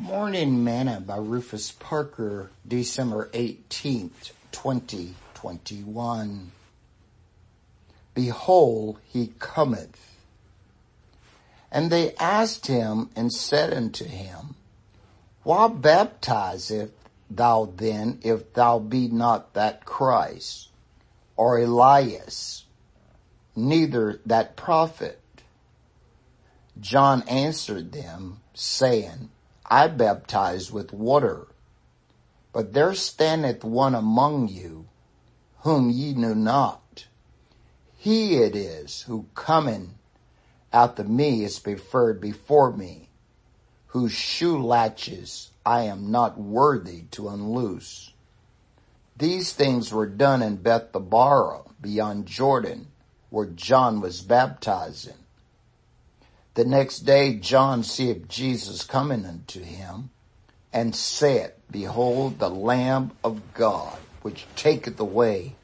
Morning Manna by Rufus Parker, December 18th, 2021. Behold, he cometh. And they asked him and said unto him, Why baptizeth thou then if thou be not that Christ, or Elias, neither that prophet? John answered them, saying, I baptize with water, but there standeth one among you whom ye know not. He it is who coming after me is preferred before me, whose shoe latches I am not worthy to unloose. These things were done in Bethabara beyond Jordan, where John was baptizing. The next day John seeth Jesus coming unto him, and said, Behold the Lamb of God, which taketh away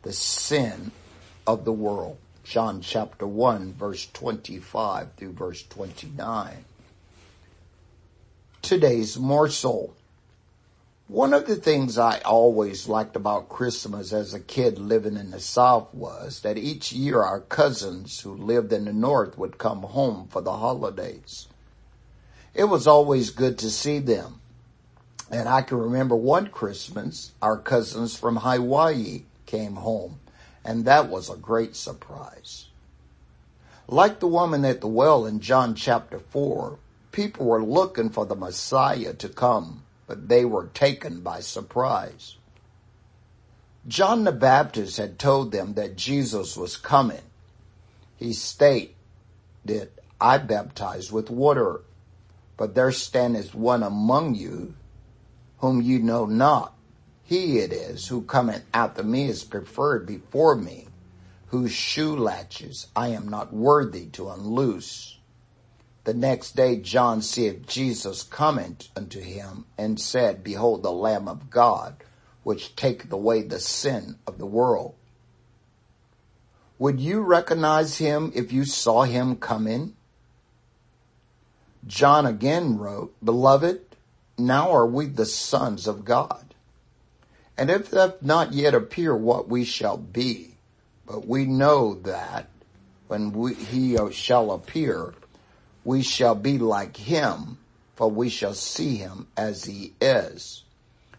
the sin of the world. John chapter 1 verse 25 through verse 29. Today's morsel. One of the things I always liked about Christmas as a kid living in the South was that each year our cousins who lived in the North would come home for the holidays. It was always good to see them. And I can remember one Christmas, our cousins from Hawaii came home, and that was a great surprise. Like the woman at the well in John chapter 4, people were looking for the Messiah to come but they were taken by surprise. John the Baptist had told them that Jesus was coming. He stated, I baptize with water, but there standeth one among you whom you know not. He it is who cometh after me is preferred before me, whose shoe latches I am not worthy to unloose. The next day John seeth Jesus coming unto him and said, Behold the Lamb of God, which taketh away the sin of the world. Would you recognize him if you saw him coming? John again wrote, Beloved, now are we the sons of God. And if doth not yet appear what we shall be, but we know that when we, he shall appear, we shall be like him, for we shall see him as he is.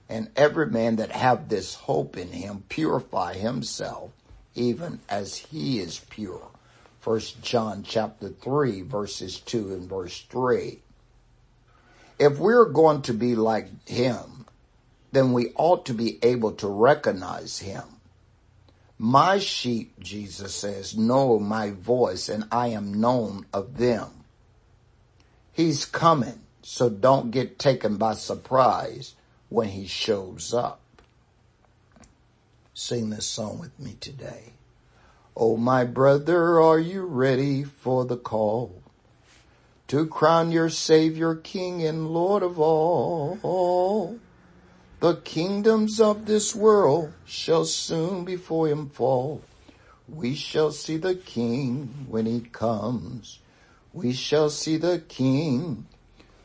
And every man that have this hope in him purify himself even as he is pure. First John chapter 3 verses 2 and verse 3. If we're going to be like him, then we ought to be able to recognize him. My sheep, Jesus says, know my voice and I am known of them. He's coming, so don't get taken by surprise when he shows up. Sing this song with me today. Oh, my brother, are you ready for the call to crown your Savior, King and Lord of all? The kingdoms of this world shall soon before him fall. We shall see the King when he comes. We shall see the King.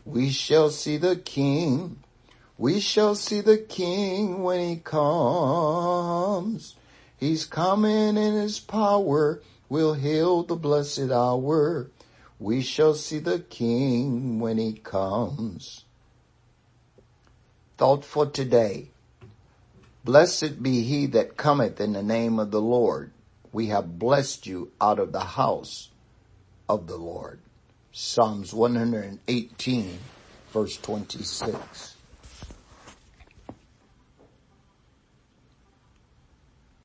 We shall see the King. We shall see the King when he comes. He's coming in his power. We'll hail the blessed hour. We shall see the King when he comes. Thought for today. Blessed be he that cometh in the name of the Lord. We have blessed you out of the house of the Lord. Psalms 118 verse 26.